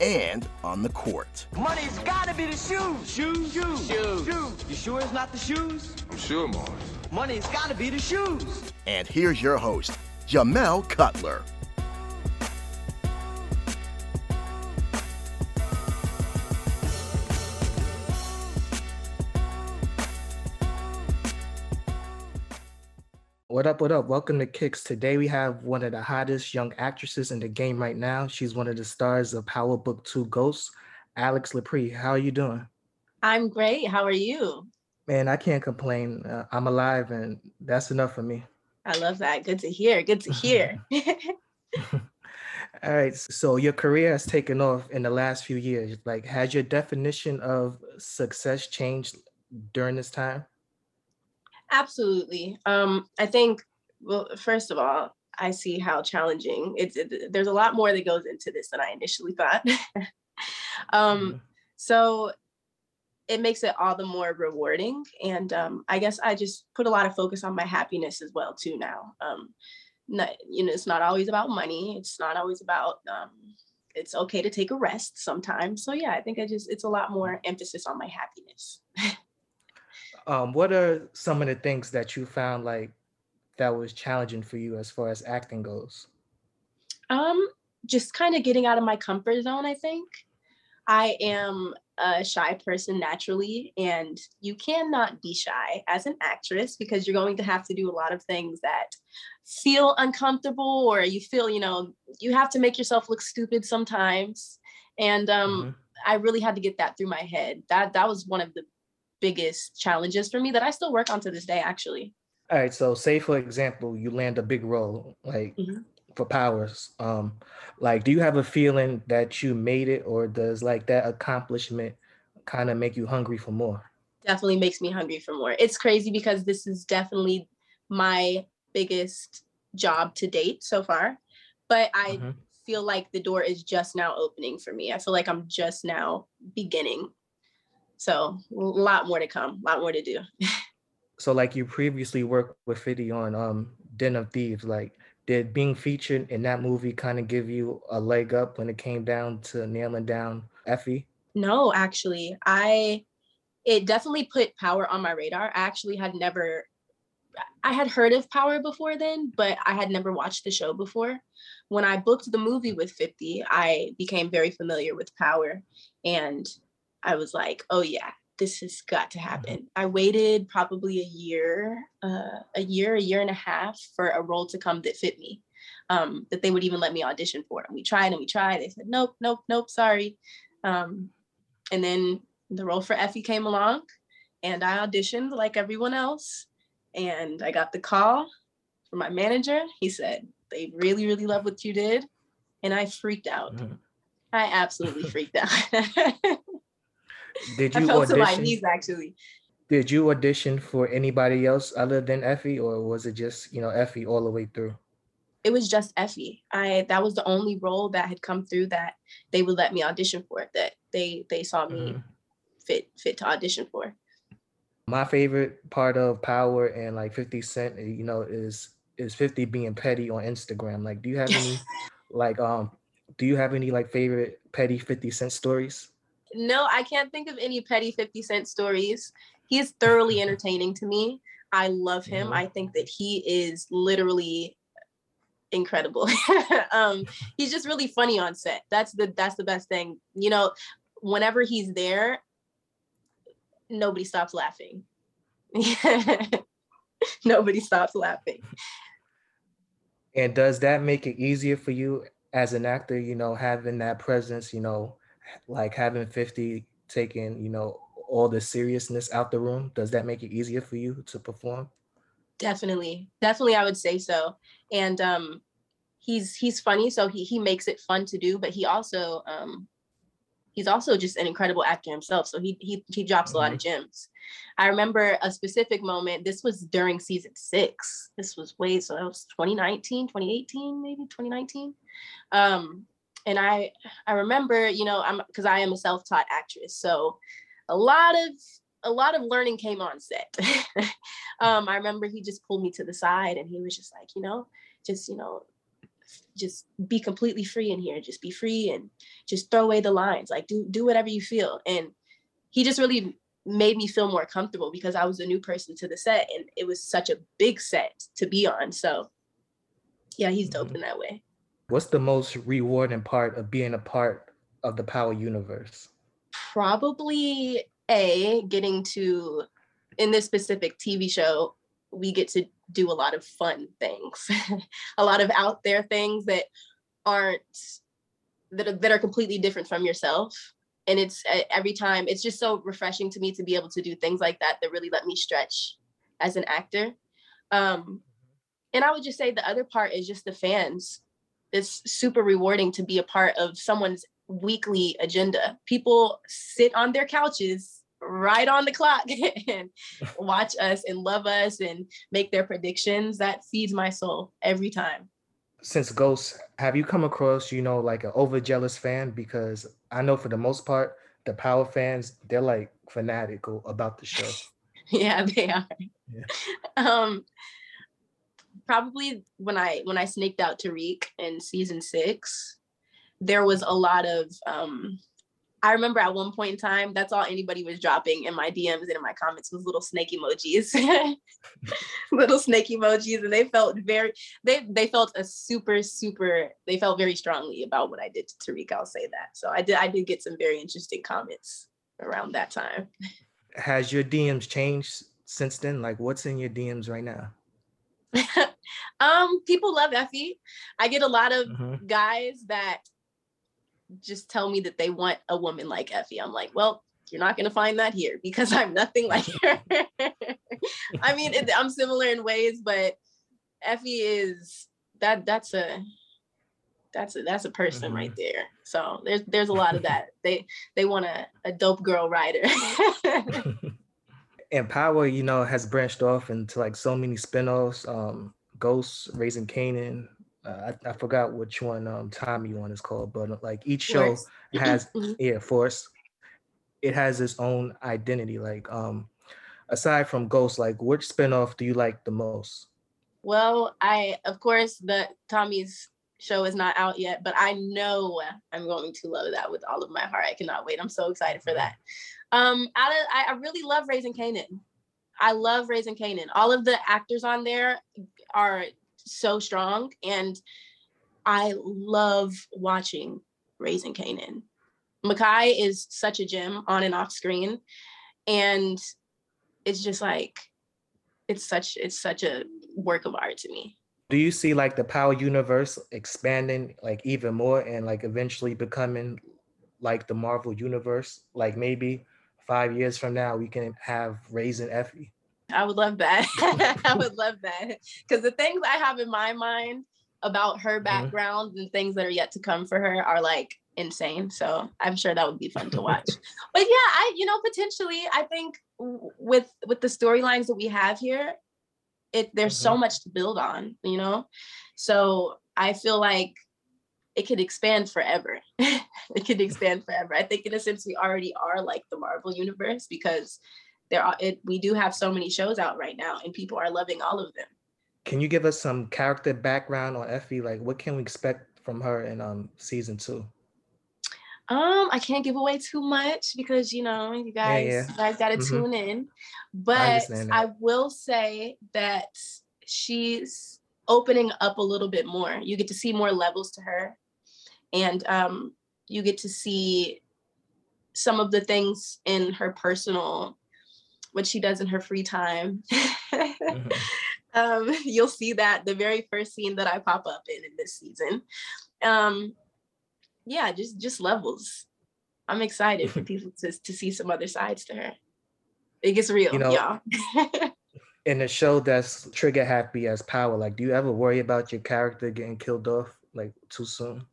and on the court. Money's gotta be the shoes. Shoes, shoes, shoes. shoes. You sure it's not the shoes? I'm sure, Mars. Money's gotta be the shoes. And here's your host, Jamel Cutler. What up, what up? Welcome to Kicks. Today we have one of the hottest young actresses in the game right now. She's one of the stars of Power Book 2 Ghosts, Alix Lapri. How are you doing? I'm great. How are you? Man, I can't complain. Uh, I'm alive and that's enough for me. I love that. Good to hear. Good to hear. All right. So your career has taken off in the last few years. Like, has your definition of success changed during this time? Absolutely. Um, I think, well, first of all, I see how challenging it's. It, there's a lot more that goes into this than I initially thought. um. So it makes it all the more rewarding, and um, I guess I just put a lot of focus on my happiness as well too now. Um, not, you know, it's not always about money. It's not always about. Um, it's okay to take a rest sometimes. So yeah, I think I just it's a lot more emphasis on my happiness. um, what are some of the things that you found like that was challenging for you as far as acting goes? Um, just kind of getting out of my comfort zone, I think. I am a shy person naturally, and you cannot be shy as an actress because you're going to have to do a lot of things that feel uncomfortable or you feel, you know, you have to make yourself look stupid sometimes. And um, mm-hmm. I really had to get that through my head. That that was one of the biggest challenges for me that I still work on to this day, actually. All right. So, say for example, you land a big role, like mm-hmm. for Powers. Um, like, do you have a feeling that you made it, or does like that accomplishment kind of make you hungry for more? Definitely makes me hungry for more. It's crazy because this is definitely my biggest job to date so far, but I. Mm-hmm. feel like the door is just now opening for me. I feel like I'm just now beginning so a lot more to come, a lot more to do. so like you previously worked with 50 on um Den of Thieves, like did being featured in that movie kind of give you a leg up when it came down to nailing down Effie? No, actually. I it definitely put power on my radar. I actually had never I had heard of Power before then, but I had never watched the show before. When I booked the movie with 50, I became very familiar with Power and I was like, oh yeah, this has got to mm-hmm. happen. I waited probably a year, uh, a year, a year and a half for a role to come that fit me, um, that they would even let me audition for. And we tried and we tried. They said, nope, nope, nope, sorry. Um, and then the role for Effie came along and I auditioned like everyone else. And I got the call from my manager. He said, they really, really love what you did. And I freaked out. Mm-hmm. I absolutely freaked out. Did you I fell audition? to my knees actually. Did you audition for anybody else other than Effie, or was it just you know Effie all the way through? It was just Effie. I that was the only role that had come through that they would let me audition for. That they they saw me mm-hmm. fit fit to audition for. My favorite part of Power and like Fifty Cent, eh, you know, is is Fifty being petty on Instagram. Like, do you have any like um do you have any like favorite petty 50 cent stories? No, I can't think of any petty 50 Cent stories. He's thoroughly entertaining to me. I love him. Mm-hmm. I think that he is literally incredible. um, he's just really funny on set. That's the that's the best thing. You know, whenever he's there, nobody stops laughing. nobody stops laughing. And does that make it easier for you as an actor, you know, having that presence, you know, like having 50 taking, you know, all the seriousness out the room? Does that make it easier for you to perform? Definitely. Definitely I would say so. And um he's he's funny, so he he makes it fun to do, but he also um he's also just an incredible actor himself. So he he he drops mm-hmm. a lot of mm-hmm. gems. I remember a specific moment. This was during season six. This was way so that was 2019, 2018, maybe 2019. Um, and I I remember, you know, I'm because I am a self-taught actress, so a lot of a lot of learning came on set. um, I remember he just pulled me to the side and he was just like, you know, just you know, just be completely free in here. Just be free and just throw away the lines. Like do do whatever you feel. And he just really made me feel more comfortable because I was a new person to the set and it was such a big set to be on. So yeah, he's dope mm-hmm. in that way. What's the most rewarding part of being a part of the Power universe? Probably a getting to in this specific TV show, we get to do a lot of fun things, a lot of out there things that aren't that are, that are completely different from yourself. And it's every time it's just so refreshing to me to be able to do things like that that really let me stretch as an actor. Um, and i would just say the other part is just the fans it's super rewarding to be a part of someone's weekly agenda people sit on their couches right on the clock and watch us and love us and make their predictions that feeds my soul every time since Ghost, have you come across, you know, like an over jealous fan? Because I know for the most part, the Power fans, they're like fanatical about the show. yeah, they are. Yeah. Um, probably when I when I snaked out Tariq in season six, there was a lot of um I remember at one point in time, that's all anybody was dropping in my DMs and in my comments was little snake emojis, little snake emojis, and they felt very they they felt a super super they felt very strongly about what I did to Tariq. I'll say that. So I did I did get some very interesting comments around that time. Has your DMs changed since then? Like, what's in your DMs right now? um, people love Effie. I get a lot of mm-hmm. guys that just tell me that they want a woman like Effie. I'm like, well, you're not going to find that here because I'm nothing like her. I mean, it, I'm similar in ways, but Effie is that that's a that's a that's a person mm-hmm. right there. So there's there's a lot of that. They they want a, a dope girl rider. and Power, you know, has branched off into like so many spin-offs. Um, Ghosts, Raising Kanan. uh, I, I, forgot which one um Tommy one is called, but uh, like each show Force. has mm-hmm. yeah Force. It has its own identity. Like um, aside from Ghosts, like which spinoff do you like the most? Well, I of course the Tommy's show is not out yet, but I know I'm going to love that with all of my heart. I cannot wait. I'm so excited for that. Um, out of, I, I really love Raising Kanan. I love Raising Kanan. All of the actors on there are so strong. And I love watching Raising Kanan. Mekai is such a gem on and off screen. And it's just like it's such it's such a work of art to me. Do you see like the power universe expanding like even more and like eventually becoming like the Marvel universe? Like maybe five years from now we can have Raising Effie. I would love that. I would love that. Because the things I have in my mind about her mm-hmm. background mm-hmm. and things that are yet to come for her are like insane. So I'm sure that would be fun to watch. but yeah, I you know potentially I think with with the storylines that we have here, it there's mm-hmm. so much to build on, you know. So I feel like it could expand forever. it could expand forever. I think in a sense we already are like the Marvel universe because there are it, we do have so many shows out right now and people are loving all of them can you give us some character background on effie like what can we expect from her in um season two um i can't give away too much because you know you guys yeah, yeah. you guys got to mm-hmm. tune in but I, I will say that she's opening up a little bit more you get to see more levels to her and um you get to see some of the things in her personal what she does in her free time. mm-hmm. um, you'll see that the very first scene that I pop up in in this season. Um, yeah, just just levels. I'm excited for people to to see some other sides to her. It gets real, you know, y'all. in a show that's trigger happy as power, like, do you ever worry about your character getting killed off like too soon?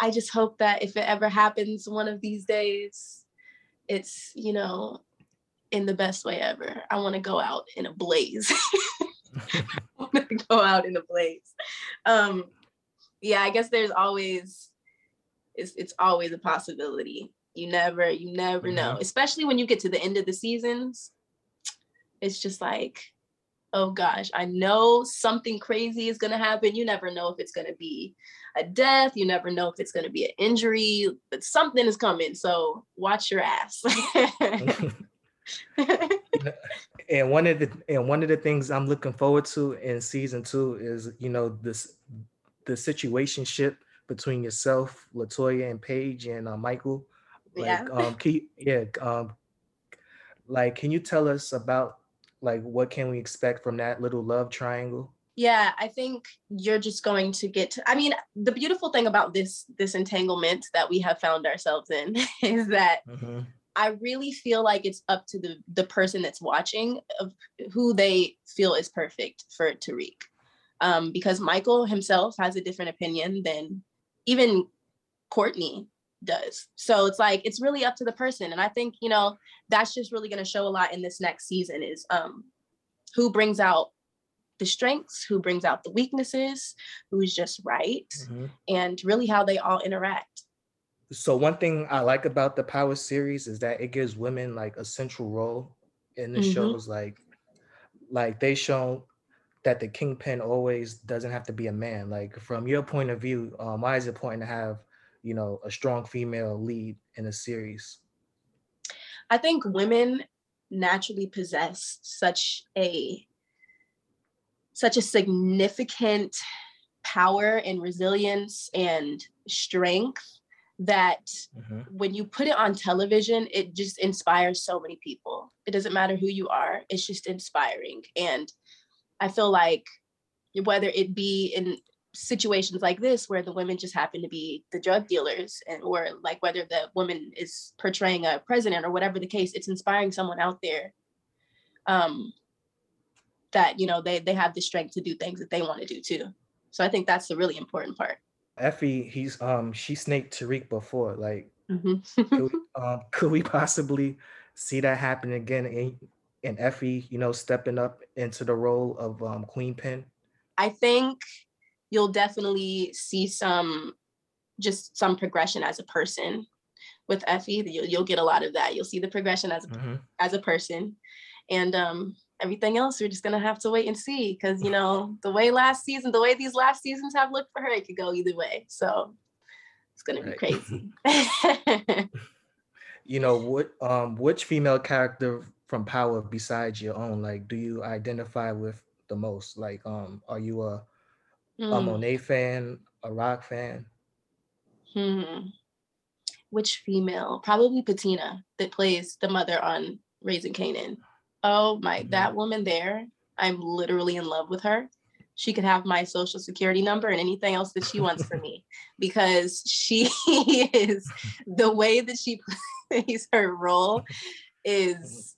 I just hope that if it ever happens one of these days, it's you know in the best way ever. I want to go out in a blaze. I want to go out in a blaze. Um, yeah, I guess there's always it's it's always a possibility. You never you never mm-hmm. know, especially when you get to the end of the seasons. It's just like, oh gosh, I know something crazy is gonna happen. You never know if it's gonna be a death. You never know if it's gonna be an injury, but something is coming. So watch your ass. and one of the and one of the things I'm looking forward to in season two is you know this the situation ship between yourself, Latoya, and Paige, and uh, Michael. Like, yeah. Um, can you, yeah. Um, like, can you tell us about like what can we expect from that little love triangle? Yeah, I think you're just going to get to, I mean, the beautiful thing about this this entanglement that we have found ourselves in is that mm-hmm. I really feel like it's up to the the person that's watching of who they feel is perfect for Tariq. Um, because Michael himself has a different opinion than even Courtney does. So it's like it's really up to the person. And I think, you know, that's just really going to show a lot in this next season is um who brings out the strengths, who brings out the weaknesses, who's just right, mm-hmm. and really how they all interact. So one thing I like about the Power series is that it gives women like a central role in the mm-hmm. shows. Like, like they show that the kingpin always doesn't have to be a man. Like from your point of view, um, why is it important to have, you know, a strong female lead in a series? I think women naturally possess such a such a significant power and resilience and strength that mm-hmm. when you put it on television it just inspires so many people it doesn't matter who you are it's just inspiring and I feel like whether it be in situations like this where the women just happen to be the drug dealers and or like whether the woman is portraying a president or whatever the case it's inspiring someone out there um that you know they they have the strength to do things that they want to do too. So i think that's the really important part. Effie he's um she snaked tariq before like mm-hmm. could, we, um, could we possibly see that happen again? In, and Effie, you know, stepping up into the role of um, Queen Pin? I think you'll definitely see some, just some progression as a person with Effie. You'll, you'll get a lot of that. You'll see the progression as a, mm-hmm. as a person, and um, everything else we're just gonna have to wait and see because you know the way last season, the way these last seasons have looked for her, it could go either way. So it's gonna right. be crazy. you know what? Um, which female character from power besides your own like do you identify with the most like um are you a mm. a monet fan a Raq fan hmm which female probably patina that plays the mother on raising Kanan. oh my mm-hmm. that woman there i'm literally in love with her she could have my social security number and anything else that she wants from me because she is the way that she plays her role is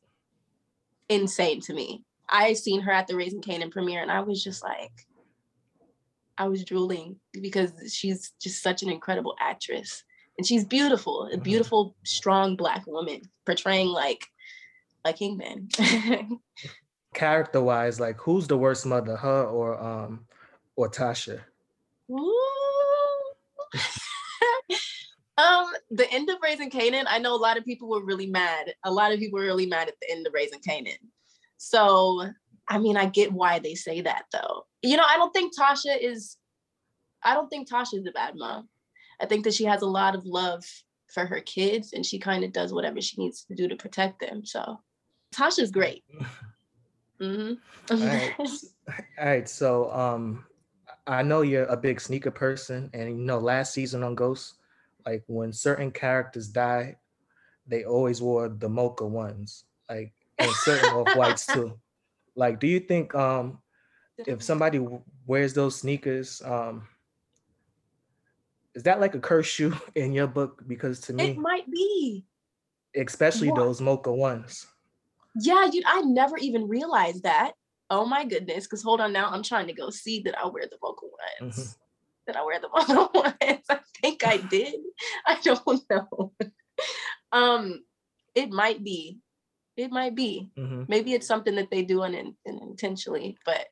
insane to me. I seen her at the Raising Kanan premiere and I was just like, I was drooling because she's just such an incredible actress. And she's beautiful, a mm-hmm. beautiful, strong black woman portraying like a kingman. Character wise, like who's the worst mother, her or um or Tasha? Um, the end of Raising Kanan, I know a lot of people were really mad. A lot of people were really mad at the end of Raising Kanan. So, I mean, I get why they say that though. You know, I don't think Tasha is, I don't think Tasha is a bad mom. I think that she has a lot of love for her kids and she kind of does whatever she needs to do to protect them. So, Tasha's great. Mm-hmm. All, right. All right. So, um, I know you're a big sneaker person, and you know, last season on Ghost, like when certain characters die, they always wore the mocha ones. Like, and certain off whites too. Like, do you think um if somebody wears those sneakers, um is that like a curse shoe in your book? Because to me, It might be. especially What? those mocha ones. Yeah, you I never even realized that. Oh my goodness. Because hold on now, I'm trying to go see that I wear the vocal ones. Mhm. Did I wear the vocal ones? I think I did. I don't know. um, it might be. It might be. Mhm. Maybe it's something that they do un- unintentionally, but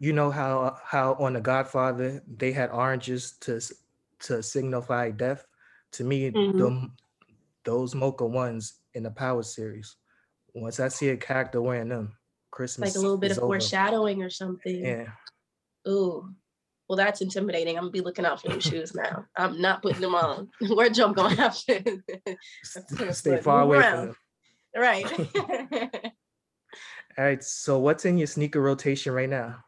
You know how how on the Godfather they had oranges to to signify death. To me, Mhm. them those mocha ones in the Power series. Once I see a character wearing them, Christmas like a little bit of over. foreshadowing or something. Yeah. Ooh. Well, that's intimidating. I'm gonna be looking out for new shoes now. I'm not putting them on. Where going after? S- Stay far away from them. right. All right. So what's in your sneaker rotation right now?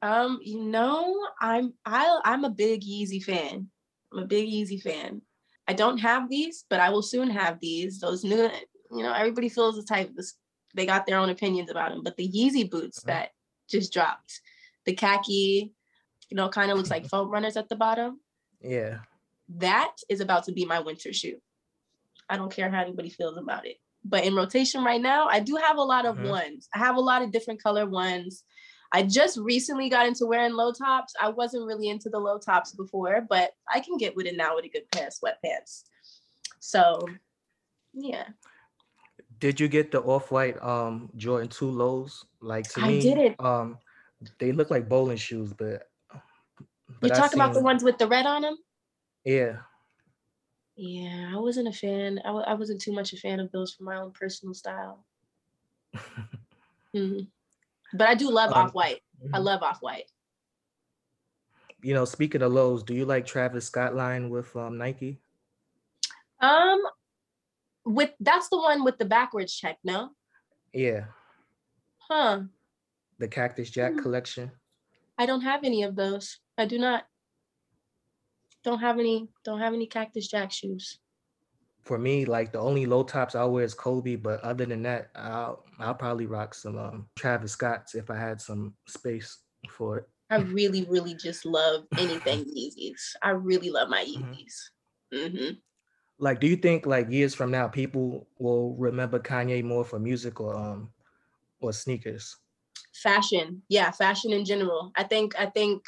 um, you know, I'm I I'm a big Yeezy fan. I'm a big Yeezy fan. I don't have these, but I will soon have these. Those new, you know, everybody feels the type. This they got their own opinions about them, but the Yeezy boots Mhm. that just dropped, the khaki, you know, kind of looks like foam runners at the bottom. Yeah. that is about to be my winter shoe. I don't care how anybody feels about it. But in rotation right now, I do have a lot of Mhm. ones. I have a lot of different color ones. I just recently got into wearing low tops. I wasn't really into the low tops before, but I can get with it now with a good pair of sweatpants. So, yeah, Did you get the off-white um Jordan 2 lows? Like to I me, didn't. um they look like bowling shoes, but you talk about the ones with the red on them? Yeah. Yeah, I wasn't a fan. I w- I wasn't too much a fan of those for my own personal style. Mhm. But I do love Um, off white. I mhm. love off white. You know, speaking of lows, do you like Travis Scott line with um Nike? Um, with that's the one with the backwards check, no? Yeah, Huh. the Cactus Jack Hmm. collection. I don't have any of those. I do not. Don't have any. Don't have any Cactus Jack shoes. For me, like the only low tops I wear is Kobe, but other than that, I'll I'll probably rock some um Travis Scotts if I had some space for it. I really, really just love anything Yeezys. I really love my Mhm. Yeezys. hmm Like, do you think like years from now people will remember Kanye more for music or um or sneakers? Fashion, yeah, fashion in general. I think. I think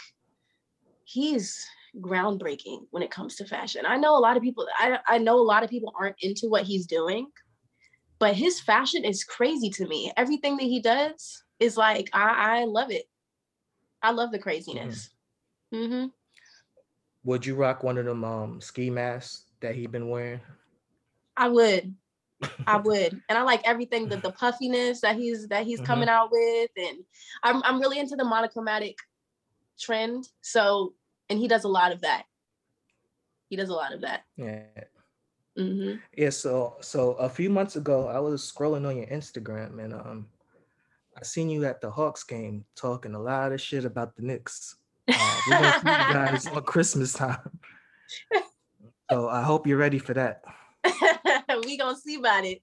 he's groundbreaking when it comes to fashion. I know a lot of people. I I know a lot of people aren't into what he's doing, but his fashion is crazy to me. Everything that he does is like I I love it. I love the craziness. hmm Would you rock one of them um ski masks that he been wearing? I would. I would. And I like everything that the puffiness that he's that he's Mhm. coming out with. And I'm I'm really into the monochromatic trend. So and he does a lot of that. He does a lot of that. Yeah. hmm Yeah, so so a few months ago, I was scrolling on your Instagram and um, I seen you at the Hawks game talking a lot of shit about the Knicks. Uh, we're gonna see you guys on Christmas time, so I hope you're ready for that. we gonna see about it.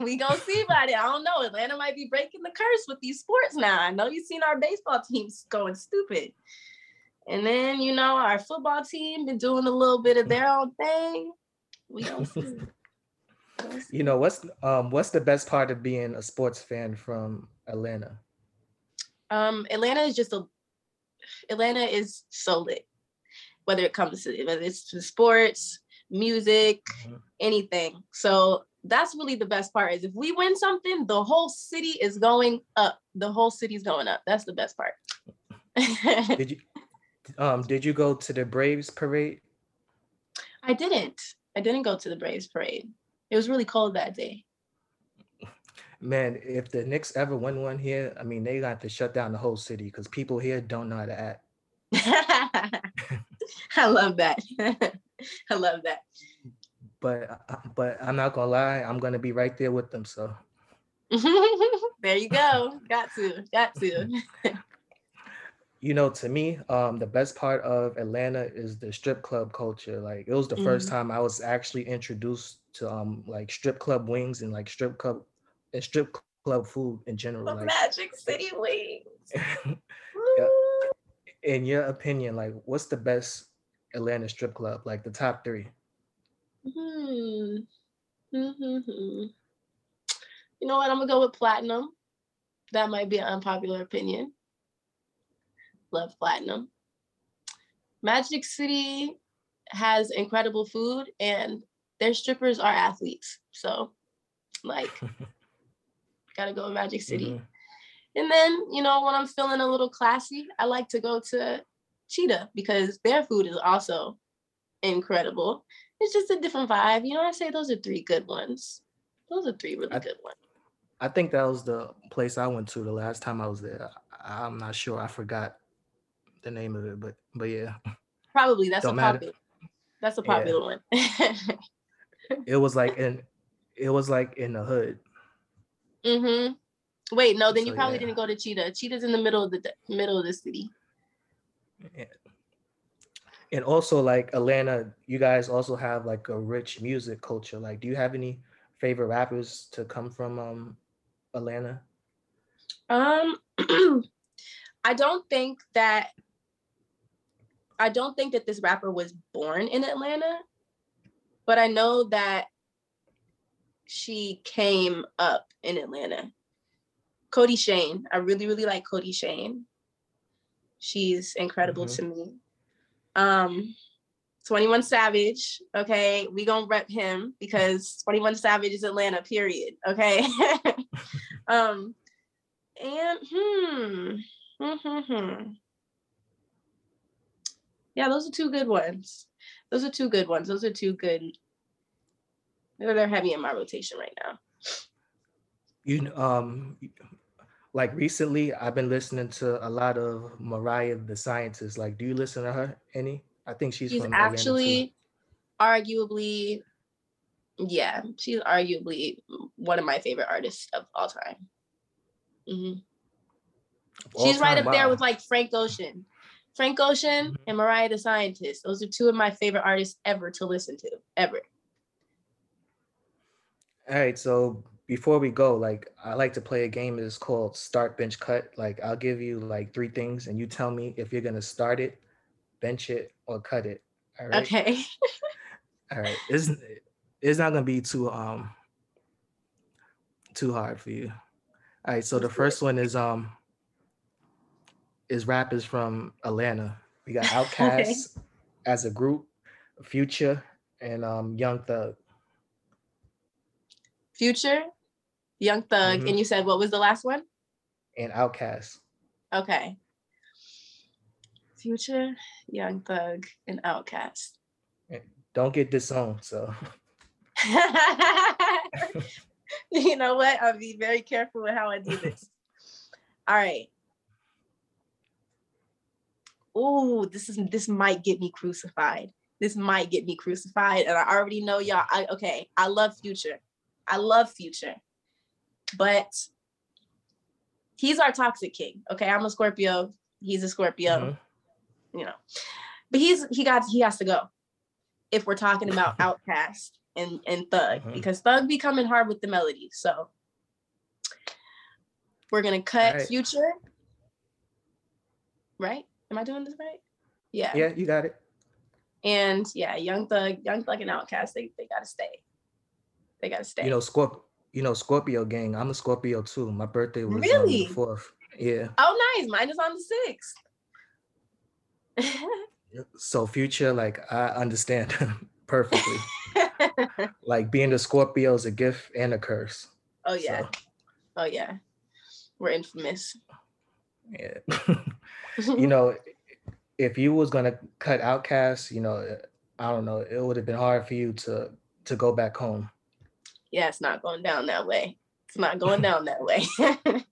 We gonna see about it. I don't know. Atlanta might be breaking the curse with these sports now. I know you've seen our baseball teams going stupid. And then you know our football team been doing a little bit of their own thing. We gonna see. You know what's um what's the best part of being a sports fan from Atlanta? Um, Atlanta is just a Atlanta is so lit. Whether it comes to whether it's to sports, music, Mhm. anything. So that's really the best part is if we win something, the whole city is going up. The whole city's going up. That's the best part. Did you um did you go to the Braves parade? I didn't. I didn't go to the Braves parade. It was really cold that day. Man, if the Knicks ever win one here, I mean they got to shut down the whole city because people here don't know how to act. I love that. I love that. But but I'm not gonna lie, I'm gonna be right there with them. So there you go. Got to. Got to. You know, to me, um, the best part of Atlanta is the strip club culture. Like it was the first Mhm. time I was actually introduced to um like strip club wings and like strip club and strip club food in general. The Like, Magic City wings. Yeah. in your opinion, like, what's the best Atlanta strip club? Like the top three. Hmm. Mm-hmm. You know what? I'm gonna go with platinum. That might be an unpopular opinion. Love platinum. Magic City has incredible food and their strippers are athletes. So like gotta go to Magic City. Mhm. And then, you know, when I'm feeling a little classy, I like to go to Cheetah because their food is also incredible. It's just a different vibe. You know, I say those are three good ones. Those are three really I- good ones. I think that was the place I went to the last time I was there. I'm not sure. I forgot the name of it, but but yeah, Probably that's Don't a matter. popular. That's a Yeah. popular one. it was like in it was like in the hood. mm-hmm. Wait, no, then you probably yeah. didn't go to Cheetah. Cheetah's in the middle of the middle of the city. Yeah. And also like Atlanta, you guys also have like a rich music culture. Like, do you have any favorite rappers to come from um Atlanta? Um, I don't think that I don't think that this rapper was born in Atlanta, but I know that she came up in Atlanta. Kodie Shane. I really, really like Kodie Shane. She's incredible Mhm. to me. Um 21 Savage, okay, we gonna rep him because 21 Savage is Atlanta, period. Okay. um and hmm, hmm, hmm, hmm. Yeah, those are two good ones. Those are two good ones. Those are two good. They're, heavy in my rotation right now. You um like recently I've been listening to a lot of Mariah the Scientist. Like, do you listen to her any? I think she's, She's from actually arguably, yeah, she's arguably one of my favorite artists of all time. Mm-hmm. She's right up there with like Frank Ocean. Frank Ocean Mhm. and Mariah the Scientist. Those are two of my favorite artists ever to listen to, ever. All right, so before we go, like I like to play a game. It's called Start Bench Cut. Like I'll give you like three things, and you tell me if you're gonna start it, bench it, or cut it. All right. Okay. All right. It's it's not gonna be too um too hard for you. All right. So the Let's do it. first one is um is rappers from Atlanta. We got Outkast as a group, Future, and um Young Thug. Future, Young Thug, Mhm. and you said what was the last one? and Outkast. Okay. Future, Young Thug, and Outkast. Don't get disowned. So you know what? I'll be very careful with how I do this. All right. Ooh, this is this might get me crucified. This might get me crucified, and I already know y'all. I okay. I love Future. I love Future, but he's our toxic king. Okay, I'm a Scorpio. He's a Scorpio. mhm. You know, but he's he got he has to go. If we're talking about Outkast and and Thug, Mhm. because Thug be coming hard with the melody. So we're gonna cut Alright. Future. Right? Am I doing this right? Yeah. yeah, you got it. And yeah, Young Thug, Young Thug and Outkast, they, they gotta stay. They gotta stay. You know, Scorp you know, Scorpio gang. I'm a Scorpio too. My birthday was um, Really? the fourth. Yeah. oh nice. Mine is on the sixth. So future, like I understand perfectly. like being a Scorpio is a gift and a curse. oh yeah. So, Oh yeah. We're infamous. Yeah. you know, if you was gonna cut Outkast, you know, I don't know, it would have been hard for you to to go back home. yeah, it's not going down that way. It's not going down that way.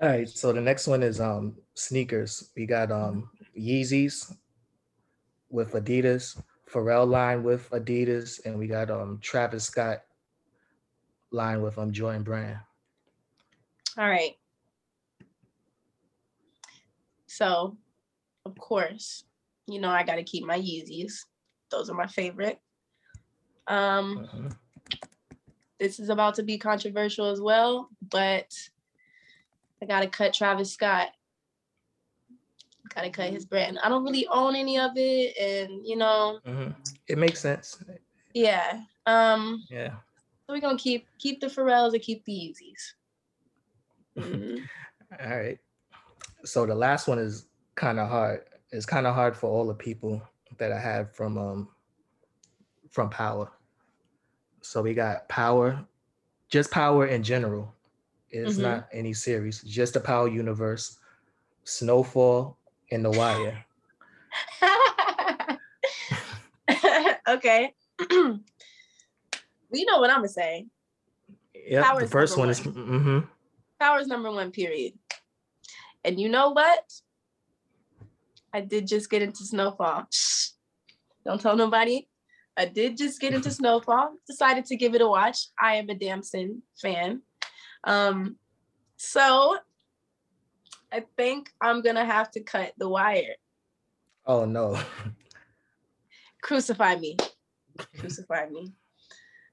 All right, so the next one is um sneakers. We got um Yeezys with Adidas, Pharrell line with Adidas, and we got um Travis Scott line with um Jordan Brand. All right. So, of course, you know I got to keep my Yeezys. Those are my favorite. Um, Mhm. this is about to be controversial as well, but I gotta cut Travis Scott. Gotta cut his brand. I don't really own any of it, and you know, Mhm. It makes sense. yeah. Um, Yeah. so we're gonna keep keep the Pharrells and keep the Yeezys. Mhm. All right. So the last one is kind of hard. It's kind of hard for all the people that I have from um from Power. So we got Power, just Power in general. It's Mhm. not any series, just the Power universe, Snowfall, and The Wire. okay. you know what I'm gonna say. Yeah, the first number one is mm-hmm. Power's number one, period. And you know what? I did just get into Snowfall. Shh. Don't tell nobody. I did just get into Snowfall. Decided to give it a watch. I am a Damson fan. Um, so I think I'm gonna have to cut the wire. Oh no. Crucify me. Crucify me.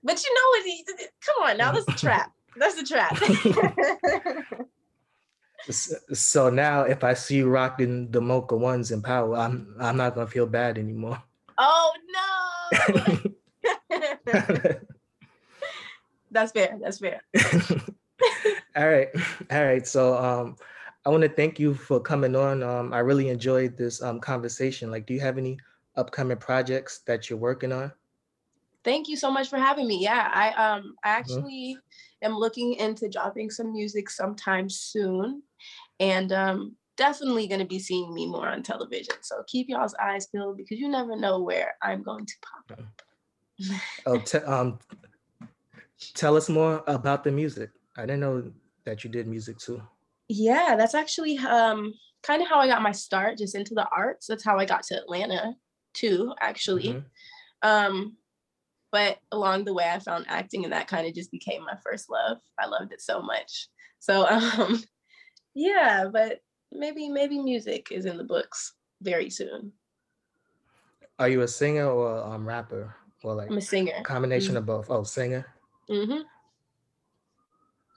But you know what? Come on now, that's a trap. That's a trap. So now if I see you rocking the Mocha ones in Power, I'm I'm not gonna feel bad anymore. oh no. that's fair. That's fair. all right all right so um i want to thank you for coming on um i really enjoyed this um conversation like do you have any upcoming projects that you're working on Thank you so much for having me. Yeah, I um I actually am looking into dropping some music sometime soon, and um definitely going to be seeing me more on television. So keep y'all's eyes peeled because you never know where I'm going to pop up. oh te- um tell us more about the music i didn't know that you did music too Yeah, that's actually um kind of how I got my start just into the arts. That's how I got to Atlanta too, actually. Mhm. Um but along the way I found acting and that kind of just became my first love. I loved it so much. So um yeah, but maybe maybe music is in the books very soon. are you a singer or um rapper or like I'm a singer. combination of both oh singer hmm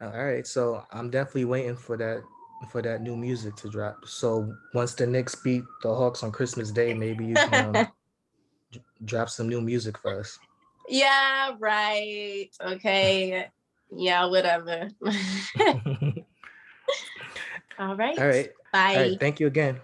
all right so i'm definitely waiting for that for that new music to drop so once the Knicks beat the hawks on christmas day maybe you can um, d- drop some new music for us Yeah, right. Okay. Yeah, whatever. All right. All right. Bye. All right. Thank you again.